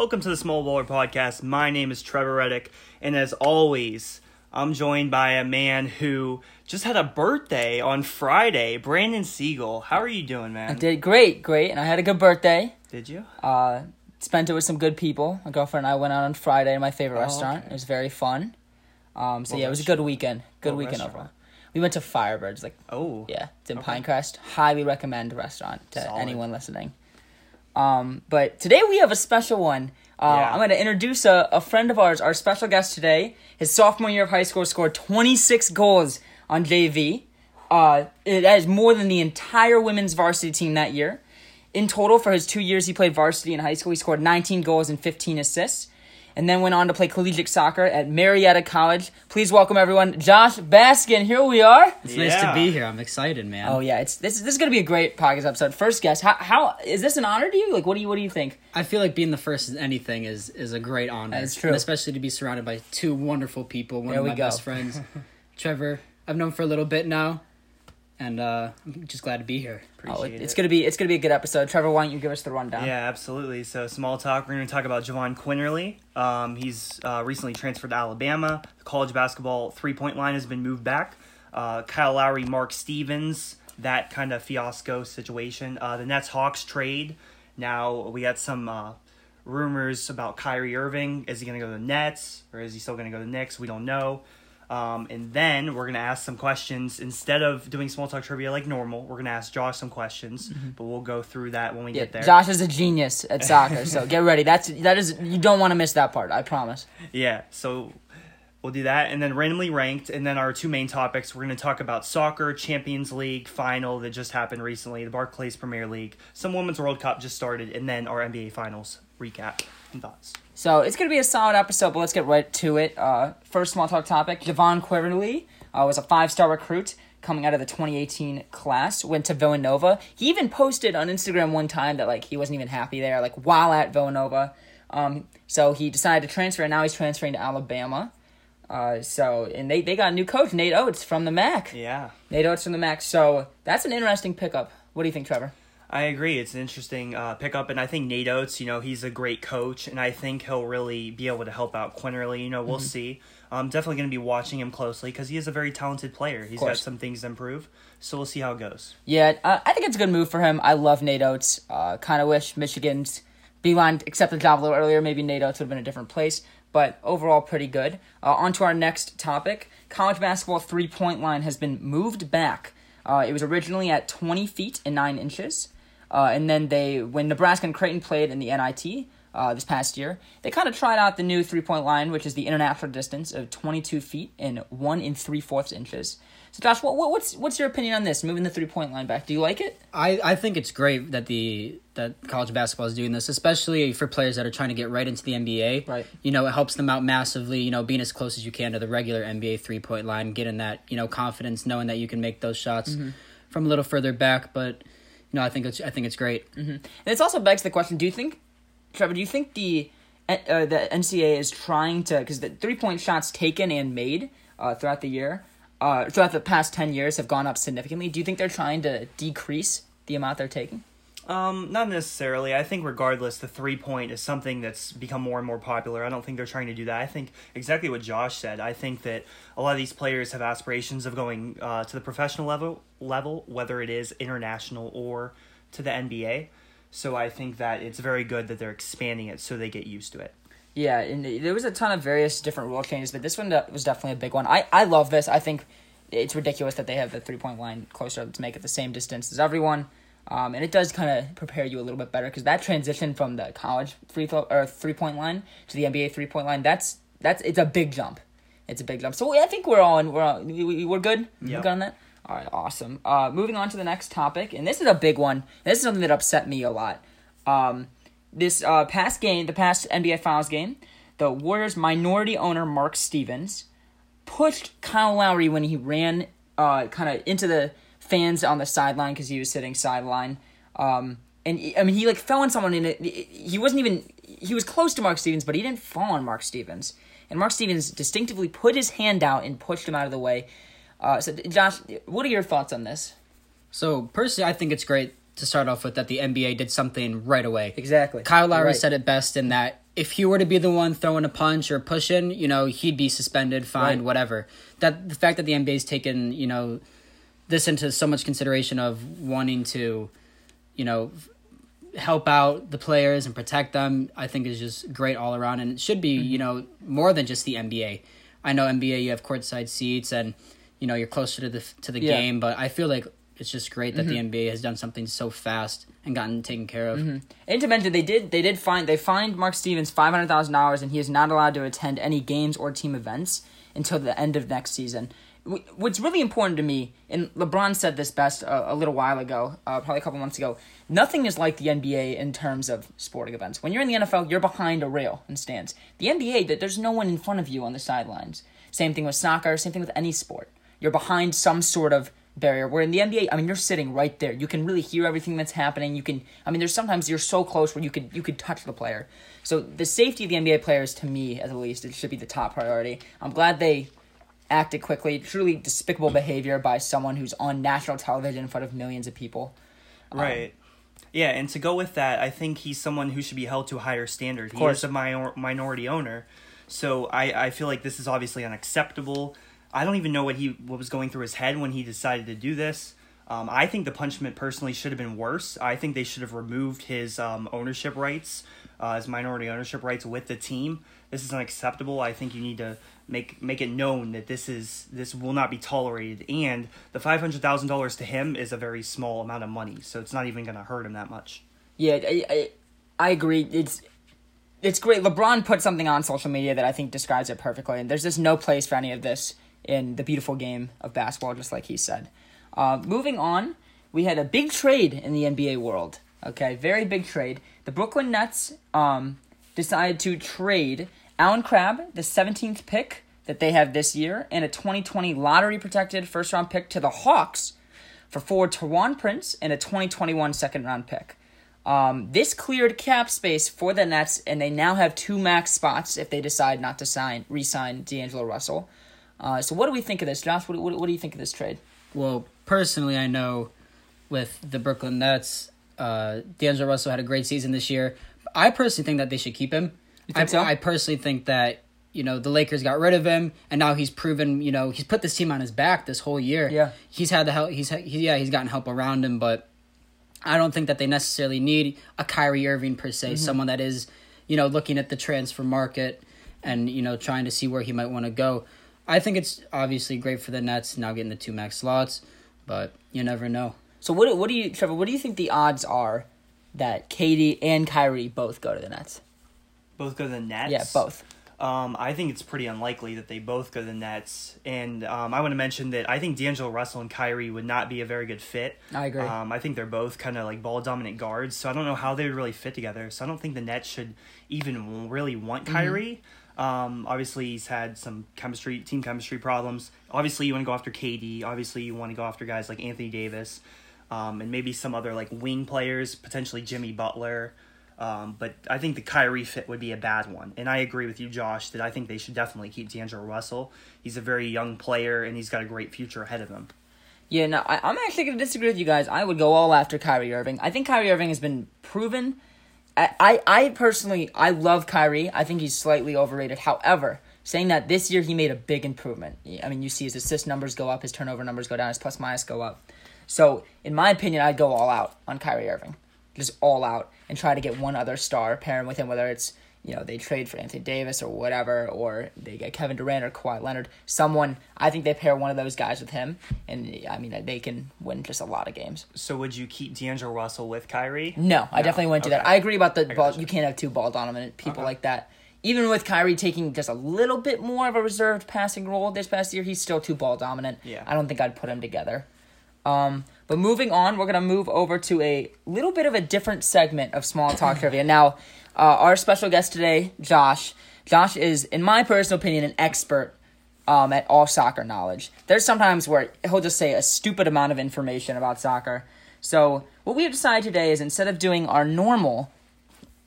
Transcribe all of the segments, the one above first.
Welcome to the Small Baller Podcast. My name is Trevor Reddick, and as always, I'm joined by a man who just had a birthday on Friday, Brandon Siegel. How are you doing, man? I did great, great, and I had a good birthday. Did you? Uh, spent it with some good people. My girlfriend and I went out on Friday to my favorite Oh, restaurant. okay. It was very fun. Um, so What yeah, it was a good weekend. Good what weekend restaurant? overall. We went to Firebirds. Like Oh, yeah, it's in Okay. Pinecrest. Highly recommend restaurant to Solid. anyone listening. Um, but today we have a special one. Uh, Yeah. I'm going to introduce a, a friend of ours. Our special guest today, his sophomore year of high school, scored 26 goals on JV. Uh, it- that is more than the entire women's varsity team that year. In total, for his two years he played varsity in high school, he scored 19 goals and 15 assists, and then went on to play collegiate soccer at Marietta College. Please welcome everyone, Josh Baskin. Here we are. It's nice to be here. I'm excited, man. Oh yeah, it's this. This is gonna be a great podcast episode. First guest, how, how is this an honor to you? Like, what do you what do you think? I feel like being the first in anything is is a great honor. That's true. And especially to be surrounded by two wonderful people. One There of we my go. best friends, Trevor. I've known for a little bit now, and uh, I'm just glad to be here. Oh, appreciate it- it's it. gonna be it's gonna be a good episode. Trevor, why don't you give us the rundown? Yeah, absolutely. So, small talk. We're going to talk about Jahvon Quinerly. Um, he's uh, recently transferred to Alabama. The college basketball three point line has been moved back. Uh, Kyle Lowry, Mark Stevens, that kind of fiasco situation. Uh, the Nets Hawks trade. Now we got some uh, rumors about Kyrie Irving. Is he going to go to the Nets or is he still going to go to the Knicks? We don't know. Um, and then we're going to ask some questions. Instead of doing small talk trivia like normal, we're going to ask Josh some questions, but we'll go through that when we Yeah, get there. Josh is a genius at soccer, so get ready. That's that is you don't want to miss that part. I promise. Yeah, so we'll do that and then randomly ranked and then our two main topics we're going to talk about soccer, Champions League final that just happened recently, the Barclays Premier League, some Women's World Cup just started and then our NBA finals recap and thoughts. So it's gonna be a solid episode, but let's get right to it. Uh, first small talk topic: Devon Quinerly uh, was a five-star recruit coming out of the 2018 class. Went to Villanova. He even posted on Instagram one time that like he wasn't even happy there, like while at Villanova. Um, so he decided to transfer, and now he's transferring to Alabama. Uh, so and they, they got a new coach, Nate Oates from the MAC. Yeah. Nate Oates from the MAC. So that's an interesting pickup. What do you think, Trevor? I agree. It's an interesting uh, pickup, and I think Nate Oates, you know, he's a great coach, and I think he'll really be able to help out Quinerly. You know, we'll see. I'm definitely going to be watching him closely because he is a very talented player. He's got some things to improve, so we'll see how it goes. Yeah, uh, I think it's a good move for him. I love Nate Oates. Uh, kind of wish Michigan's Beilein accepted the job a little earlier. Maybe Nate Oates would have been a different place, but overall, pretty good. Uh, on to our next topic. College basketball three point line has been moved back. Uh, it was originally at 20 feet and 9 inches. Uh, and then they, when Nebraska and Creighton played in the NIT uh, this past year, they kind of tried out the new three point line, which is the international distance of 22 feet and 1 and 3 fourths inches. So, Josh, what, what, what's what's your opinion on this, moving the three point line back? Do you like it? I, I think it's great that the that college basketball is doing this, especially for players that are trying to get right into the NBA. Right. You know, it helps them out massively. You know, being as close as you can to the regular NBA three point line, getting that you know confidence, knowing that you can make those shots from a little further back. But know, I think it's I think it's great. And this also begs the question: Do you think, Trevor? Do you think the uh, the NCAA is trying to because the three point shots taken and made uh, throughout the year, uh, throughout the past ten years, have gone up significantly? Do you think they're trying to decrease the amount they're taking? Um, not necessarily. I think regardless, the three point is something that's become more and more popular. I don't think they're trying to do that. I think exactly what Josh said. I think that a lot of these players have aspirations of going uh, to the professional level, level, whether it is international or to the NBA. So I think that it's very good that they're expanding it so they get used to it. Yeah, and there was a ton of various different rule changes, but this one was definitely a big one. I, I love this. I think it's ridiculous that they have the three point line closer to make it the same distance as everyone. Um, and it does kind of prepare you a little bit better because that transition from the college free throw or three point line to the NBA three point line that's that's it's a big jump. It's a big jump. So I think we're all in, we're all, we, we- we're good. Yeah. We're good on that. All right, awesome. Uh, moving on to the next topic, and this is a big one. This is something that upset me a lot. Um, this uh, past game, the past NBA Finals game, the Warriors' minority owner Mark Stevens pushed Kyle Lowry when he ran uh, kind of into the fans on the sideline because he was sitting sideline. Um, and I mean, he like fell on someone, and it, he wasn't even he was close to Mark Stevens, but he didn't fall on Mark Stevens. And Mark Stevens distinctively put his hand out and pushed him out of the way. Uh, so, Josh, what are your thoughts on this? So personally, I think it's great to start off with that the NBA did something right away. Exactly. Kyle Lowry Right. said it best in that if he were to be the one throwing a punch or pushing, you know, he'd be suspended, fined, Right. whatever. That the fact that the NBA's taken, you know, this into so much consideration of wanting to, you know, help out the players and protect them, I think is just great all around, and it should be, mm-hmm. you know, more than just the NBA. I know NBA, you have courtside seats, and you know you're closer to the to the Yeah. game, but I feel like it's just great that the mm-hmm. NBA has done something so fast and gotten taken care of. Mm-hmm. And to mention, they did they did find they fined Mark Stevens five hundred thousand dollars, and he is not allowed to attend any games or team events until the end of next season. Wh- What's really important to me, and LeBron said this best uh, a little while ago, uh, probably a couple months ago. Nothing is like the NBA in terms of sporting events. When you're in the NFL, you're behind a rail and stands. The NBA, that there's no one in front of you on the sidelines. Same thing with soccer. Same thing with any sport. You're behind some sort of barrier. Where in the NBA, I mean, you're sitting right there. You can really hear everything that's happening. You can, I mean, there's sometimes you're so close where you could you could touch the player. So the safety of the NBA players, to me at least, it should be the top priority. I'm glad they acted quickly. Truly despicable behavior by someone who's on national television in front of millions of people. Right. Yeah, and to go with that, I think he's someone who should be held to a higher standard. He is a minor- minority owner, so I, I feel like this is obviously unacceptable. I don't even know what he what was going through his head when he decided to do this. Um, I think the punishment personally should have been worse. I think they should have removed his um, ownership rights, uh, his minority ownership rights with the team. This is unacceptable. I think you need to make make it known that this is this will not be tolerated. And the five hundred thousand dollars to him is a very small amount of money, so it's not even going to hurt him that much. Yeah, I, I, I agree. It's it's great. LeBron put something on social media that I think describes it perfectly, and there's just no place for any of this in the beautiful game of basketball, just like he said. Uh, moving on, we had a big trade in the NBA world. Okay, very big trade. The Brooklyn Nets um, decided to trade Allen Crabbe, the 17th pick that they have this year, and a 2020 lottery protected first round pick to the Hawks for forward Taurean Prince and a 2021 second round pick. Um, this cleared cap space for the Nets, and they now have two max spots if they decide not to sign re-sign D'Angelo Russell. Uh, so, what do we think of this, Josh? What, what, what do you think of this trade? Well, personally, I know with the Brooklyn Nets, uh, D'Angelo Russell had a great season this year. I personally think that they should keep him. I, so? I personally think that you know the Lakers got rid of him, and now he's proven you know he's put this team on his back this whole year. Yeah. he's had the help. He's he, yeah he's gotten help around him, but I don't think that they necessarily need a Kyrie Irving per se, mm-hmm. someone that is you know looking at the transfer market and you know trying to see where he might want to go. I think it's obviously great for the Nets now getting the two max slots, but you never know. So, what, what do you, Trevor? What do you think the odds are that KD and Kyrie both go to the Nets? Both go to the Nets. Yeah, both. Um, I think it's pretty unlikely that they both go to the Nets. And um, I want to mention that I think D'Angelo Russell and Kyrie would not be a very good fit. I agree. Um, I think they're both kind of like ball dominant guards, so I don't know how they would really fit together. So I don't think the Nets should even really want Mm-hmm. Kyrie. Um, obviously, he's had some chemistry, team chemistry problems. Obviously, you want to go after KD. Obviously, you want to go after guys like Anthony Davis, um, and maybe some other like wing players, potentially Jimmy Butler. Um, but I think the Kyrie fit would be a bad one. And I agree with you, Josh, that I think they should definitely keep D'Angelo Russell. He's a very young player, and he's got a great future ahead of him. Yeah, no, I, I'm actually going to disagree with you guys. I would go all after Kyrie Irving. I think Kyrie Irving has been proven. I, I, I personally, I love Kyrie. I think he's slightly overrated. However, saying that this year he made a big improvement. I mean, you see his assist numbers go up, his turnover numbers go down, his plus minus go up. So, in my opinion, I'd go all out on Kyrie Irving. Just all out and try to get one other star, pairing with him, whether it's, you know, they trade for Anthony Davis or whatever, or they get Kevin Durant or Kawhi Leonard. Someone, I think they pair one of those guys with him, and I mean, they can win just a lot of games. So would you keep D'Angelo Russell with Kyrie? No, I definitely wouldn't do that. I agree about the ball. You can't have two ball dominant people Okay. like that. Even with Kyrie taking just a little bit more of a reserved passing role this past year, he's still too ball dominant. Yeah. I don't think I'd put him together. Um, but moving on, we're gonna move over to a little bit of a different segment of small talk trivia. Now, uh, our special guest today, Josh. Josh is, in my personal opinion, an expert um, at all soccer knowledge. There's sometimes where he'll just say a stupid amount of information about soccer. So what we have decided today is instead of doing our normal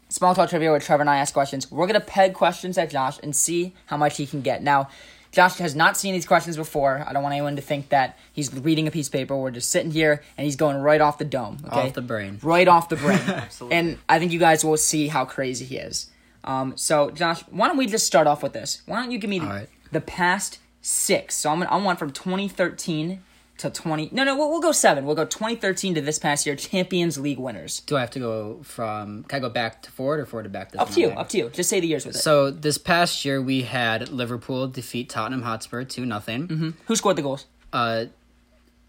small talk trivia where Trevor and I ask questions, we're gonna peg questions at Josh and see how much he can get. Now, Josh has not seen these questions before. I don't want anyone to think that he's reading a piece of paper. We're just sitting here and he's going right off the dome. Okay? Off the brain. Right off the brain. Absolutely. And I think you guys will see how crazy he is. Um, so Josh, why don't we just start off with this? Why don't you give me the, right. the past six? So I'm gonna, I want from 2013 to 20. No, no, we'll, we'll go seven. We'll go 2013 to this past year Champions League winners. Do I have to go from? Can I go back to forward or forward to back? This Up to you. Up to you. Just say the years with it. So this past year we had Liverpool defeat Tottenham Hotspur two nothing. Who scored the goals? Uh,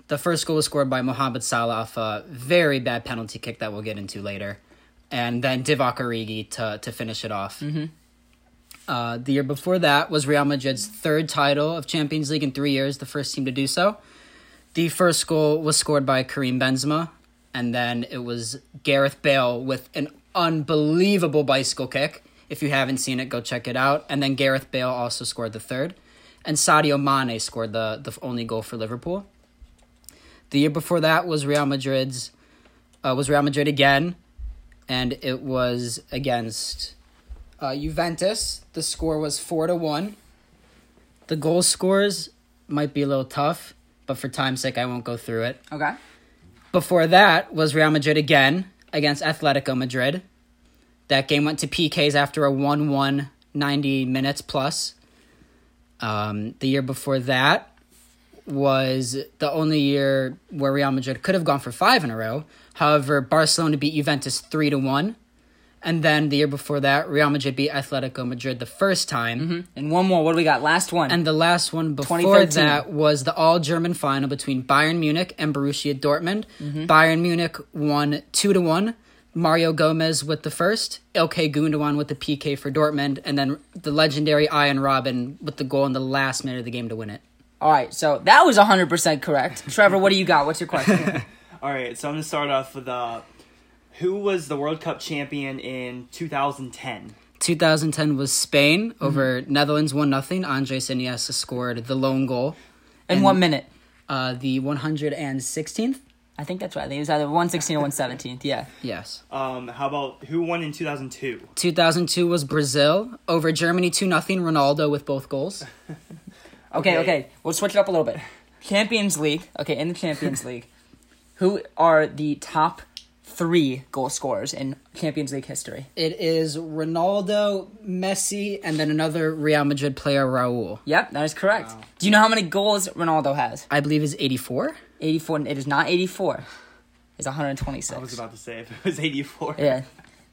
the first goal was scored by Mohamed Salah off a very bad penalty kick that we'll get into later, and then Divock Origi to to finish it off. Mm-hmm. Uh, the year before that was Real Madrid's third title of Champions League in three years, the first team to do so. The first goal was scored by Karim Benzema, and then it was Gareth Bale with an unbelievable bicycle kick. If you haven't seen it, go check it out. And then Gareth Bale also scored the third, and Sadio Mane scored the the only goal for Liverpool. The year before that was Real Madrid's uh, was Real Madrid again, and it was against uh, Juventus. The score was four to one. The goal scores might be a little tough, but for time's sake, I won't go through it. Okay. Before that was Real Madrid again against Atletico Madrid. That game went to PKs after a 1 1 90 minutes plus. Um, the year before that was the only year where Real Madrid could have gone for five in a row. However, Barcelona beat Juventus 3 to 1. And then the year before that, Real Madrid beat Atletico Madrid the first time. And one more. What do we got? Last one. And the last one before that was the all German final between Bayern Munich and Borussia Dortmund. Mm-hmm. Bayern Munich won two to one. Mario Gomez with the first, Ilkay Gundogan with the PK for Dortmund, and then the legendary Arjen Robben with the goal in the last minute of the game to win it. All right. So that was 100% correct. Trevor, what do you got? What's your question? All right, so I'm gonna start off with uh, who was the World Cup champion in 2010? 2010 was Spain Mm-hmm. over Netherlands one nothing. Andres Iniesta scored the lone goal. In one minute. Uh, the 116th. I think that's right. I think it was either 116 or 117th. Yeah. Yes. Um, how about who won in 2002? 2002 was Brazil over Germany 2 nothing. Ronaldo with both goals. Okay, Okay. okay. We'll switch it up a little bit. Champions League. Okay, in the Champions League, who are the top three goal scorers in Champions League history? It is Ronaldo, Messi, and then another Real Madrid player, Raul. Yep, that is correct. Do you know how many goals Ronaldo has? I believe is 84. 84. It is not 84. It's 126. I was about to say if it was 84. Yeah.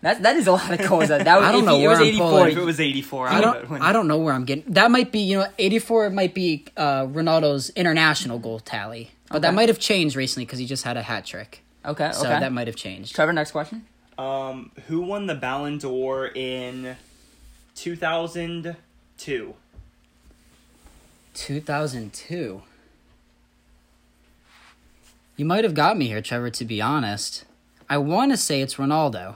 That, that is a lot of goals. That, that was, I don't if know he- it where was I'm 84. pulling. If it was 84, I I don't, would I don't know where I'm getting. That might be, you know, 84 might be uh, Ronaldo's international goal tally. But that might have changed recently because he just had a hat trick. Okay, okay. So that might have changed. Trevor, next question. Um, who won the Ballon d'Or in 2002? 2002. You might have got me here, Trevor, to be honest. I want to say it's Ronaldo.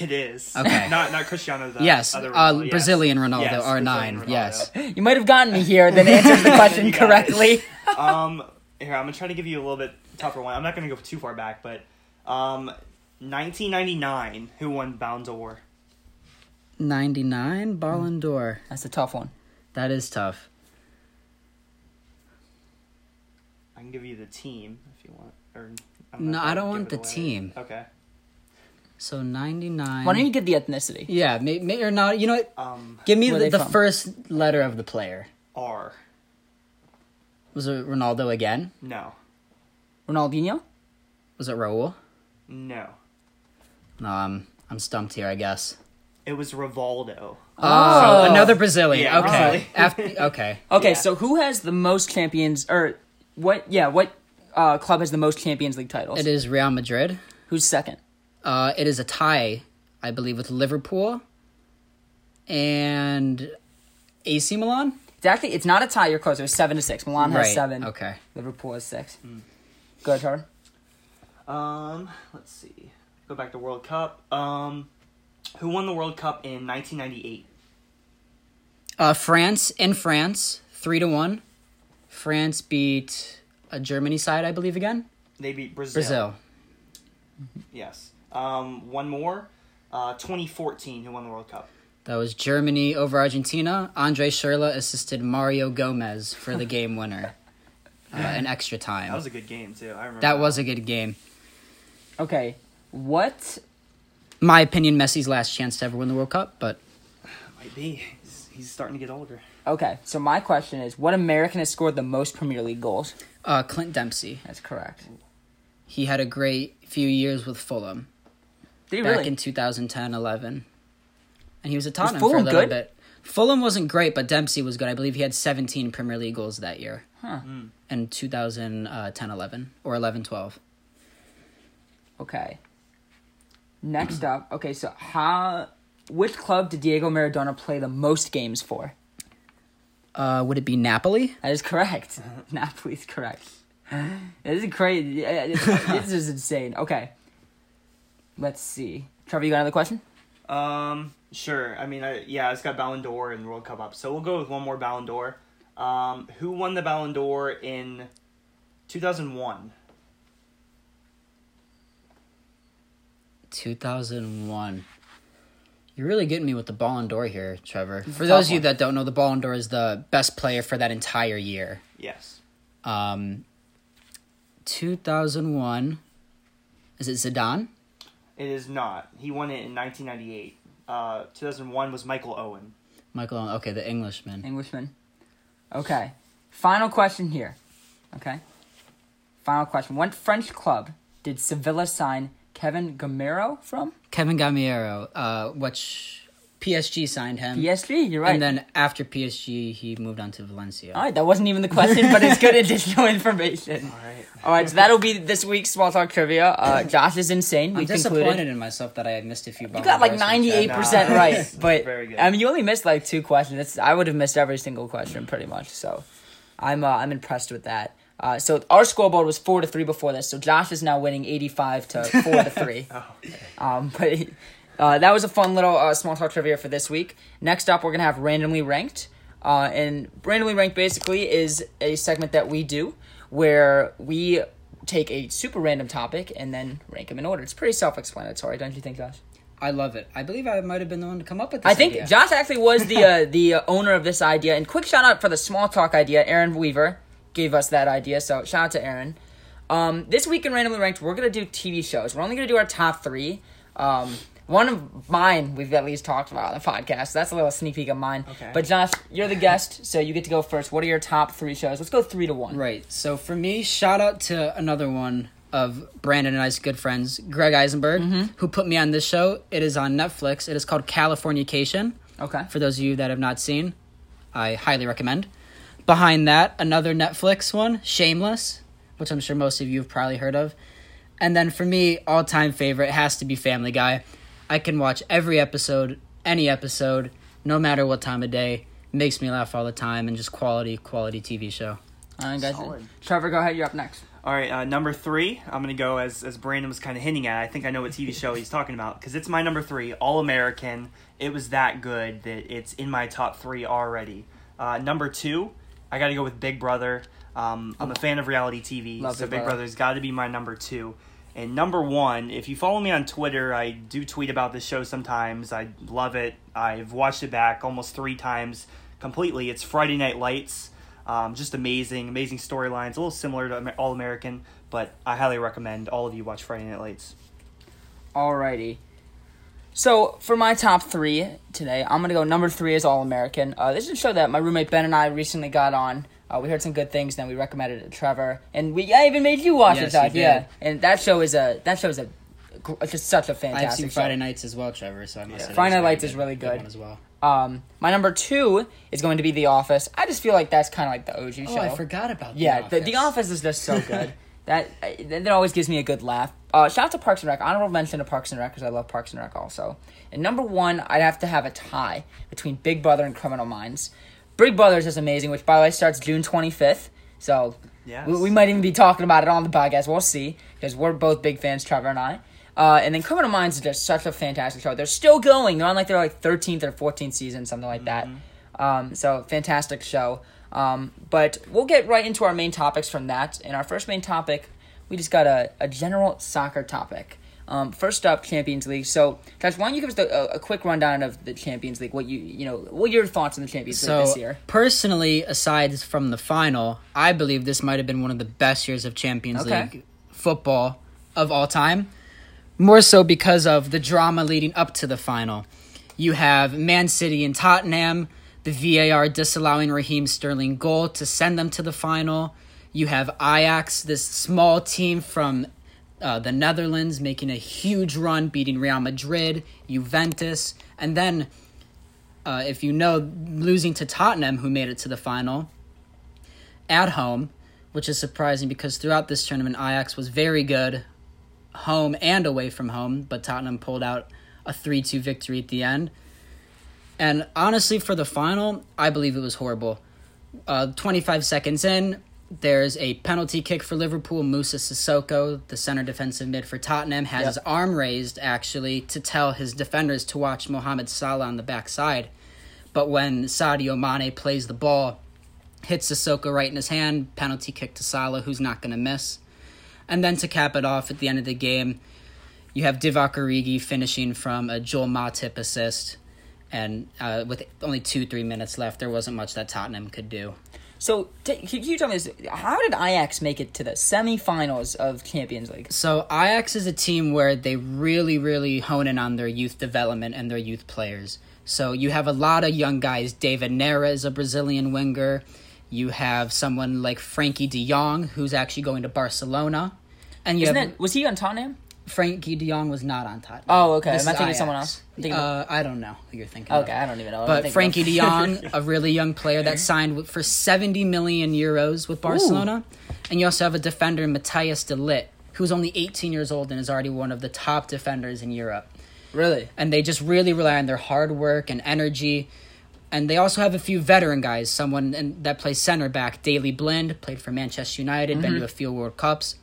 It is. Okay. not not Cristiano. The Yes, other uh, Ronaldo, yes. Brazilian Ronaldo, Yes, R9, Brazilian Ronaldo. yes. You might have gotten me here, then answered the question You got it. correctly. um, here I'm gonna try to give you a little bit tougher one. I'm not gonna go too far back, but um, 1999, who won Ballon d'Or? 99 Ballon d'Or. That's a tough one. That is tough. I can give you the team if you want. Or I'm No, I don't want the away. team. Okay. So 99. Why don't you give the ethnicity? Yeah, may, may, or not. You know what? Um, Give me the, the first letter of the player. R. Was it Ronaldo again? No. Ronaldinho? Was it Raul? No. No, I'm, I'm stumped here, I guess. It was Rivaldo. Oh, another Brazilian. Yeah, okay. probably. After, okay. Okay, Yeah. so who has the most champions, or what, yeah, what uh, club has the most Champions League titles? It is Real Madrid. Who's second? Uh, it is a tie, I believe, with Liverpool and AC Milan. It's actually, it's not a tie, you're closer. It's seven to six. Milan has right. seven. Okay. Liverpool has six. Go ahead, Trevor. Um, let's see. Go back to World Cup. Um, who won the World Cup in 1998? Uh, France in France, three to one. France beat a Germany side, I believe, again. They beat Brazil. Brazil. Yes. Um, one more. Uh, 2014. Who won the World Cup? That was Germany over Argentina. Andre Schürrle assisted Mario Gomez for the game winner uh, in extra time. That was a good game too. I remember. That was a good game. Okay, what? My opinion, Messi's last chance to ever win the World Cup, but Might be. He's, he's starting to get older. Okay, so my question is, what American has scored the most Premier League goals? Uh, Clint Dempsey. That's correct. He had a great few years with Fulham Did he back really? in 2010 11. And he was at Tottenham for a Fulham little good? bit. Fulham wasn't great, but Dempsey was good. I believe he had 17 Premier League goals that year. Huh. In 2010 11 or 11 12. Okay. Next up, okay, so how, which club did Diego Maradona play the most games for? Uh, would it be Napoli? That is correct. Napoli's correct. This is crazy. This this is insane. Okay. Let's see. Trevor, you got another question? Um, sure. I mean, I, yeah, it's got Ballon d'Or and World Cup up. So we'll go with one more Ballon d'Or. Um, who won the Ballon d'Or in 2001? 2001. You're really getting me with the Ballon d'Or here, Trevor. For those of you that don't know, the Ballon d'Or is the best player for that entire year. Yes. Um, 2001. Is it Zidane? It is not. He won it in 1998. Uh, 2001 was Michael Owen. Michael. Owen- Okay, the Englishman. Englishman. Okay. Final question here. Okay. Final question. What French club did Sevilla sign Kevin Gameiro from? Kevin Gameiro, uh, which PSG signed him. PSG, you're right. And then after PSG, he moved on to Valencia. All right, that wasn't even the question, but it's good additional information. All right. All right, so that'll be this week's small talk trivia. Uh, Josh is insane. I'm We disappointed concluded. in myself that I had missed a few. You got like ninety eight percent Nah, right, but very good. I mean, you only missed like two questions. It's, I would have missed every single question pretty much. So, I'm uh, I'm impressed with that. Uh, so our scoreboard was four to three before this. So Josh is now winning eighty five to four to three. Oh, okay. Um, but uh, that was a fun little uh, small talk trivia for this week. Next up, we're gonna have randomly ranked, uh, and randomly ranked basically is a segment that we do where we take a super random topic and then rank them in order. It's pretty self-explanatory, don't you think, Josh? I love it. I believe I might have been the one to come up with this. I think idea. Josh actually was the uh, the uh, owner of this idea. And quick shout out for the small talk idea. Aaron Weaver gave us that idea, so shout out to Aaron. Um, this week in randomly ranked, we're gonna do TV shows. We're only gonna do our top three. Um, one of mine we've at least talked about on the podcast. So that's a little sneak peek of mine. Okay. But Josh, you're the guest, so you get to go first. What are your top three shows? Let's go three to one. Right. So for me, shout out to another one of Brandon and I's good friends, Greg Eisenberg, mm-hmm. who put me on this show. It is on Netflix. It is called Californication. Okay. For those of you that have not seen, I highly recommend. Behind that, another Netflix one, Shameless, which I'm sure most of you have probably heard of. And then for me, all time favorite has to be Family Guy. I can watch every episode, any episode, no matter what time of day. Makes me laugh all the time and just quality, quality TV show. All right, guys. Solid. Trevor, go ahead. You're up next. All right, uh, number three. I'm gonna go as as Brandon was kind of hinting at. I think I know what TV show he's talking about because it's my number three, All American. It was that good that it's in my top three already. Uh, number two, I got to go with Big Brother. Um, I'm a fan of reality TV, Love so Big Big Brother. Brother's got to be my number two. And number one, if you follow me on Twitter, I do tweet about this show sometimes. I love it. I've watched it back almost three times completely. It's Friday Night Lights. Um, just amazing, amazing storylines. A little similar to All American, but I highly recommend all of you watch Friday Night Lights. Alrighty. So for my top three today, I'm gonna go number three is All American. Uh, this is a show that my roommate Ben and I recently got on. Uh, we heard some good things, then we recommended it to Trevor, and we I even made you watch Yes, it. Yeah, and that show is a that show is a gr- it's just such a I've fantastic seen show. Friday Nights as well, Trevor. So I must Yeah. say Friday that's Night very Lights is really good. one as well. Um, my number two is going to be The Office. I just feel like that's kind of like the OG show. Oh, show. I forgot about Yeah, the the, the Office is just so good. that that always gives me a good laugh. Uh, shout out to Parks and Rec. Honorable mention to Parks and Rec because I love Parks and Rec also. And number one, I'd have to have a tie between Big Brother and Criminal Minds. Big Brothers is amazing, which by the way starts June twenty fifth. So Yes. we, we might even be talking about it on the podcast. We'll see because we're both big fans, Trevor and I. Uh, and then Criminal Minds is just such a fantastic show. They're still going. They're on like their like thirteenth or fourteenth season, something like that. Um, so fantastic show. Um, but we'll get right into our main topics from that. And our first main topic, we just got a, a general soccer topic. Um, first up, Champions League. So, Josh, why don't you give us the, a, a quick rundown of the Champions League? What you you know, what your thoughts on the Champions So League this year? personally, aside from the final, I believe this might have been one of the best years of Champions Okay. League football of all time. More so because of the drama leading up to the final. You have Man City and Tottenham, the VAR disallowing Raheem Sterling goal to send them to the final. You have Ajax, this small team from uh, the Netherlands, making a huge run, beating Real Madrid, Juventus, and then, uh, if you know, losing to Tottenham, who made it to the final at home, which is surprising because throughout this tournament, Ajax was very good, home and away from home, but Tottenham pulled out a 3 2 victory at the end. And honestly, for the final, I believe it was horrible. Uh, 25 seconds in, there's a penalty kick for Liverpool. Moussa Sissoko, the center defensive mid for Tottenham, has Yep. his arm raised actually to tell his defenders to watch Mohamed Salah on the backside. But when Sadio Mane plays the ball, hits Sissoko right in his hand, penalty kick to Salah, who's not going to miss. And then to cap it off at the end of the game, you have Divock Origi finishing from a Joel Matip assist. And uh, with only two, three minutes left, there wasn't much that Tottenham could do. So, t- can you tell me this? How did Ajax make it to the semifinals of Champions League? So Ajax is a team where they really, really hone in on their youth development and their youth players. So you have a lot of young guys. David Nera is a Brazilian winger. You have someone like Frenkie De Jong, who's actually going to Barcelona. And you Isn't have it? Was he on Tottenham? Frenkie De Jong was not on Tottenham. Oh, okay. This Am I thinking of someone else? Thinking uh, I don't know who you're thinking. Okay, of. I don't even know. But Frenkie Jong, a really young player that signed for 70 million euros with Barcelona. And you also have a defender, Matthijs de Ligt, who's only 18 years old and is already one of the top defenders in Europe. really? And they just really rely on their hard work and energy. And they also have a few veteran guys. Someone in, that plays center back, Daley Blind, played for Manchester United, been to a few World Cups.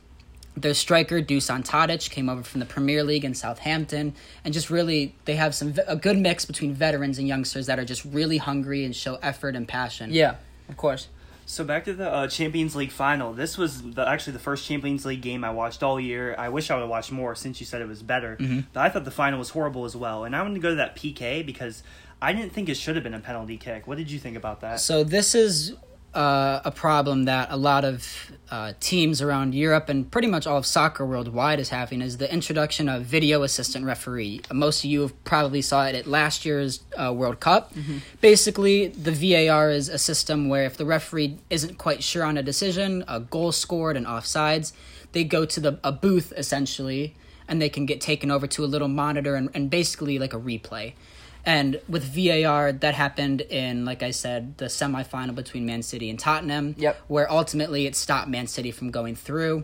Their striker, Dusan Tadic, came over from the Premier League in Southampton. And just really, they have some a good mix between veterans and youngsters that are just really hungry and show effort and passion. Yeah, of course. So back to the uh, Champions League final. This was the, actually the first Champions League game I watched all year. I wish I would have watched more since you said it was better. But I thought the final was horrible as well. And I wanted to go to that PK because I didn't think it should have been a penalty kick. What did you think about that? So this is uh, a problem that a lot of uh, teams around Europe and pretty much all of soccer worldwide is having is the introduction of video assistant referee. Most of you have probably saw it at last year's uh, World Cup. Basically, the VAR is a system where if the referee isn't quite sure on a decision, a goal scored and offsides, they go to the a booth essentially, and they can get taken over to a little monitor and, and basically like a replay. And with VAR, that happened in, like I said, the semifinal between Man City and Tottenham, Yep. where ultimately it stopped Man City from going through.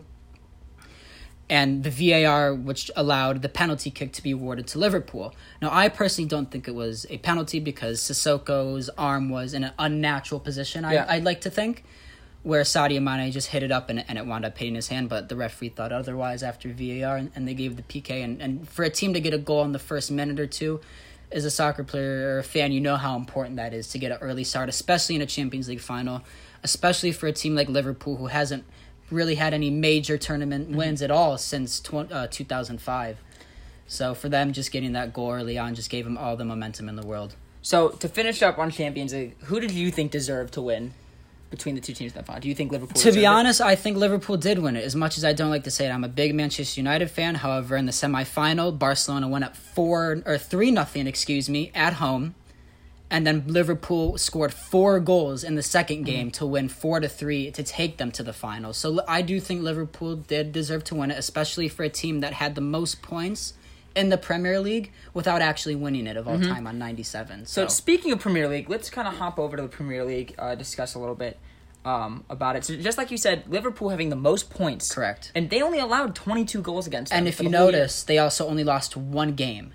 And the VAR, which allowed the penalty kick to be awarded to Liverpool. Now, I personally don't think it was a penalty because Sissoko's arm was in an unnatural position, Yeah. I, I'd like to think, where Sadio Mane just hit it up and, and it wound up hitting his hand, but the referee thought otherwise after VAR and, and they gave the PK. And, and for a team to get a goal in the first minute or two, as a soccer player or a fan, you know how important that is to get an early start, especially in a Champions League final, especially for a team like Liverpool who hasn't really had any major tournament wins at all since tw- uh, 2005. So for them, just getting that goal early on just gave them all the momentum in the world. So to finish up on Champions League, who did you think deserved to win between the two teams that final? Do you think Liverpool? To be it? honest, I think Liverpool did win it. As much as I don't like to say it, I'm a big Manchester United fan. However, in the semifinal, Barcelona went up four or three nothing, excuse me, at home, and then Liverpool scored four goals in the second mm-hmm. game to win four to three to take them to the final. So I do think Liverpool did deserve to win it, especially for a team that had the most points in the Premier League without actually winning it of all time on 97. So So, speaking of Premier League, let's kind of hop over to the Premier League, uh, discuss a little bit um, about it. So just like you said, Liverpool having the most points, Correct. and they only allowed twenty two goals against. them And if you year. notice, they also only lost one game.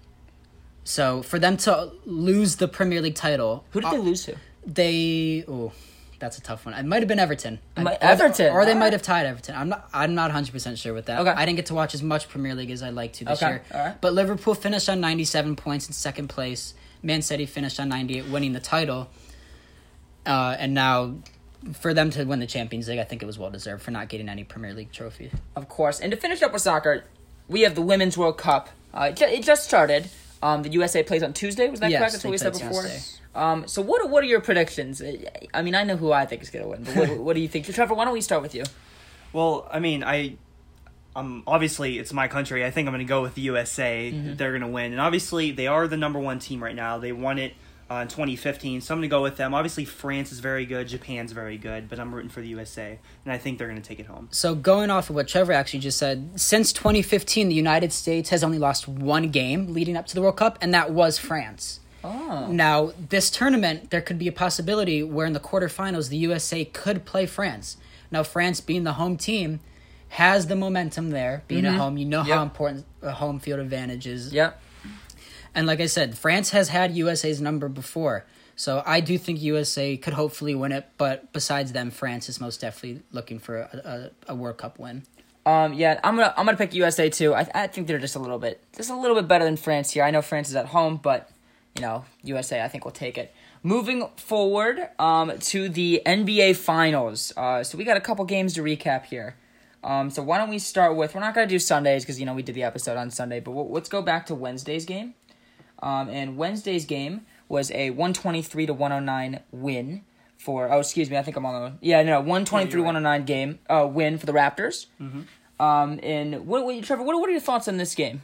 So for them to lose the Premier League title, who did uh, they lose to? They oh, that's a tough one. It might have been Everton. It might- Or they- Everton, or they might have tied Everton. I'm not. I'm not 100 percent sure with that. Okay. I didn't get to watch as much Premier League as I'd like to this Okay, year. alright. But Liverpool finished on 97 points in second place. Man City finished on 98, winning the title. Uh, and now, for them to win the Champions League, I think it was well deserved for not getting any Premier League trophy. Of course. And to finish up with soccer, we have the Women's World Cup. Uh, it just started. Um, the USA plays on Tuesday. Was that Yes, correct? That's what we said before. Um, so what are, what are your predictions? Uh, I mean, I know who I think is going to win, but what, what do you think? Trevor, why don't we start with you? Well, I mean, I um, obviously it's my country. I think I'm going to go with the USA. Mm-hmm. They're going to win, and obviously they are the number one team right now. They won it uh, in 2015, so I'm going to go with them. Obviously France is very good, Japan's very good, but I'm rooting for the USA, and I think they're going to take it home. So going off of what Trevor actually just said, since 2015, the United States has only lost one game leading up to the World Cup, and that was France. Oh. Now, this tournament, there could be a possibility where in the quarterfinals, the USA could play France. Now, France being the home team has the momentum there, being at home. You know Yep. how important a home field advantage is. Yep. And like I said, France has had USA's number before. So I do think USA could hopefully win it, but besides them, France is most definitely looking for a, a, a World Cup win. Um, yeah, I'm gonna I'm gonna pick USA too. I I think they're just a little bit just a little bit better than France here. I know France is at home, but you know USA I think will take it. Moving forward, um, to the NBA Finals. Uh, so we got a couple games to recap here. Um, so why don't we start with? We're not gonna do Sundays because you know we did the episode on Sunday, but we'll, let's go back to Wednesday's game. Um, and Wednesday's game was a 123 to 109 win for. Oh, excuse me, I think I'm on the. Yeah, no, 123 109 game uh, win for the Raptors. Um, and what, what, Trevor, what, what are your thoughts on this game?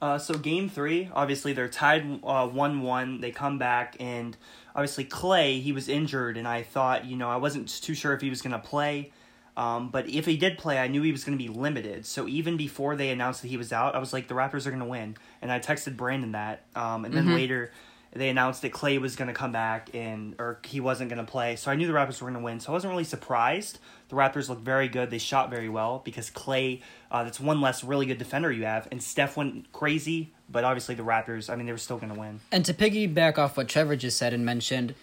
Uh, so game three, obviously they're tied uh, one one. They come back and obviously Klay he was injured, and I thought you know I wasn't too sure if he was gonna play. Um, but if he did play, I knew he was going to be limited. So even before they announced that he was out, I was like, the Raptors are going to win. And I texted Brandon that. Um, and then later, they announced that Klay was going to come back and or he wasn't going to play. So I knew the Raptors were going to win. So I wasn't really surprised. The Raptors looked very good. They shot very well because Klay, uh, that's one less really good defender you have. And Steph went crazy. But obviously the Raptors, I mean, they were still going to win. And to piggyback off what Trevor just said and mentioned,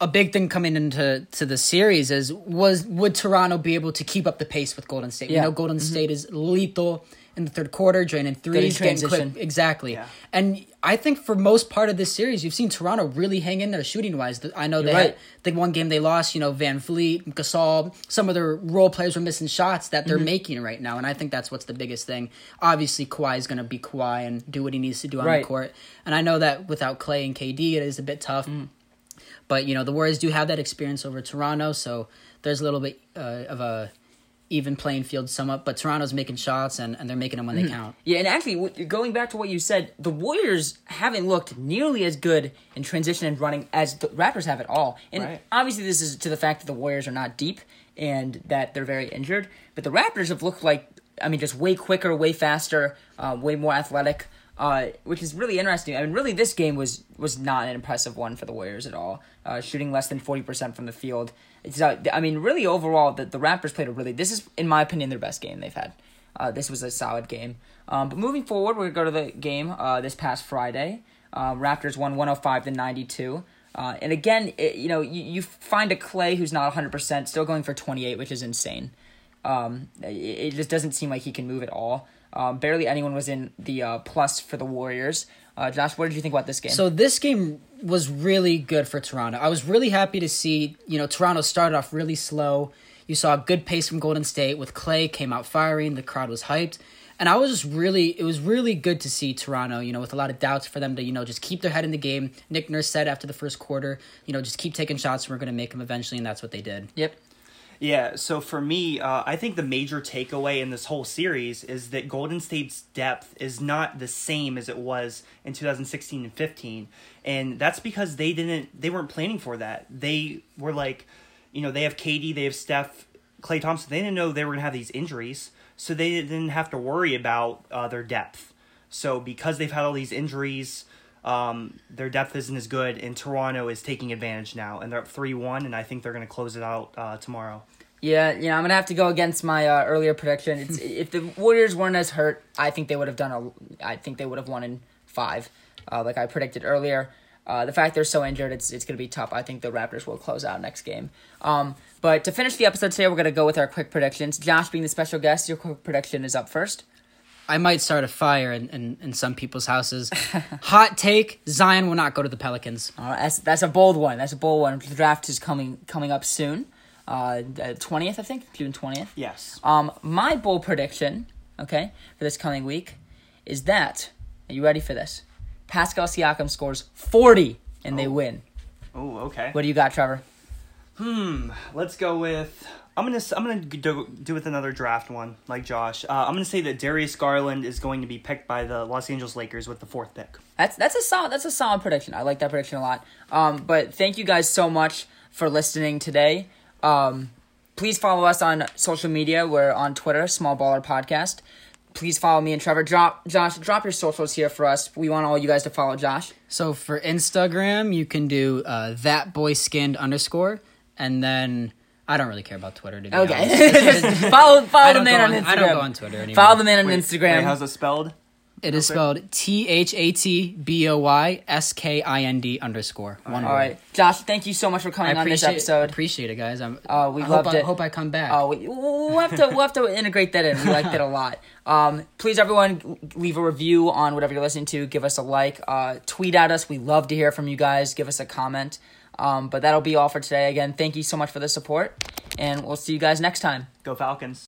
a big thing coming into to the series is was would Toronto be able to keep up the pace with Golden State? Yeah. We know Golden State is lethal in the third quarter, draining threes, getting transition. quick, exactly. Yeah. And I think for most part of this series, you've seen Toronto really hang in there shooting wise. I know they You're right. had the one game they lost. You know, VanVleet, Gasol, some of their role players were missing shots that Mm-hmm. they're making right now, and I think that's what's the biggest thing. Obviously, Kawhi is going to be Kawhi and do what he needs to do on Right. the court, and I know that without Klay and KD, it is a bit tough. Mm. But you know the Warriors do have that experience over Toronto, so there's a little bit uh, of a even playing field somewhat. But Toronto's making shots and, and they're making them when Mm-hmm. they count. Yeah, and actually, going back to what you said, the Warriors haven't looked nearly as good in transition and running as the Raptors have at all. And Right. obviously, this is to the fact that the Warriors are not deep and that they're very injured. But the Raptors have looked like, I mean, just way quicker, way faster, uh, way more athletic. Uh, which is really interesting. I mean, really, this game was was not an impressive one for the Warriors at all. Uh, shooting less than forty percent from the field. It's uh, I mean, really overall, the, the Raptors played a really. This is, in my opinion, their best game they've had. Uh, this was a solid game. Um, but moving forward, we're gonna go to the game uh, this past Friday. Uh, Raptors won one hundred five to ninety two. Uh, and again, it, you know, you, you find a Klay who's not hundred percent, still going for twenty eight, which is insane. Um, it, it just doesn't seem like he can move at all. Um, barely anyone was in the uh, plus for the Warriors. Uh, Josh, what did you think about this game? So this game was really good for Toronto. I was really happy to see, you know, Toronto started off really slow. You saw a good pace from Golden State with Klay came out firing, the crowd was hyped. And I was just really it was really good to see Toronto, you know, with a lot of doubts for them to, you know, just keep their head in the game. Nick Nurse said after the first quarter, you know, just keep taking shots and we're gonna make them eventually, and that's what they did. yep. Yeah, so for me, uh, I think the major takeaway in this whole series is that Golden State's depth is not the same as it was in 2016 and 15, and that's because they didn't, they weren't planning for that. They were like, you know, they have KD, they have Steph, Klay Thompson. They didn't know they were gonna have these injuries, so they didn't have to worry about uh, their depth. So because they've had all these injuries, um, their depth isn't as good, and Toronto is taking advantage now, and they're up three one, and I think they're going to close it out uh, tomorrow. Yeah, you know, I'm gonna have to go against my uh, earlier prediction. It's, if the Warriors weren't as hurt, I think they would have done a. I think they would have won in five, uh, like I predicted earlier. Uh, the fact they're so injured, it's it's gonna be tough. I think the Raptors will close out next game. Um, but to finish the episode today, we're gonna go with our quick predictions. Josh, being the special guest, your quick prediction is up first. I might start a fire in, in, in some people's houses. Hot take: Zion will not go to the Pelicans. Uh, that's that's a bold one. That's a bold one. The draft is coming coming up soon. Uh, twentieth, I think, June twentieth. Yes. Um, my bold prediction, okay, for this coming week, is that are you ready for this? Pascal Siakam scores forty and they Oh. win. Oh, okay. What do you got, Trevor? Hmm. Let's go with I'm gonna I'm gonna do, do with another draft one like Josh. Uh, I'm gonna say that Darius Garland is going to be picked by the Los Angeles Lakers with the fourth pick. That's that's a solid that's a solid prediction. I like that prediction a lot. Um, but thank you guys so much for listening today. Um, please follow us on social media. We're on Twitter, Small Baller Podcast. Please follow me and Trevor. Drop Josh, drop your socials here for us. We want all you guys to follow Josh. So for Instagram, you can do uh, that boy skinned underscore, and then I don't really care about Twitter. To be honest. Okay. follow follow the man on on- Instagram. I don't go on Twitter anymore. Follow the man on Wait, Instagram. Wait, how's it spelled? It is spelled T H A T B O Y S K I N D underscore. One all word. right, Josh. Thank you so much for coming on this appreciate, episode. appreciate it, guys. I'm, Uh, we I loved hope I, it. hope I come back. Oh, we, we'll have to we'll have to integrate that in. We liked it a lot. Um, please, everyone, leave a review on whatever you're listening to. Give us a like. Uh, tweet at us. We love to hear from you guys. Give us a comment. Um, but that'll be all for today. Again, thank you so much for the support, and we'll see you guys next time. Go Falcons.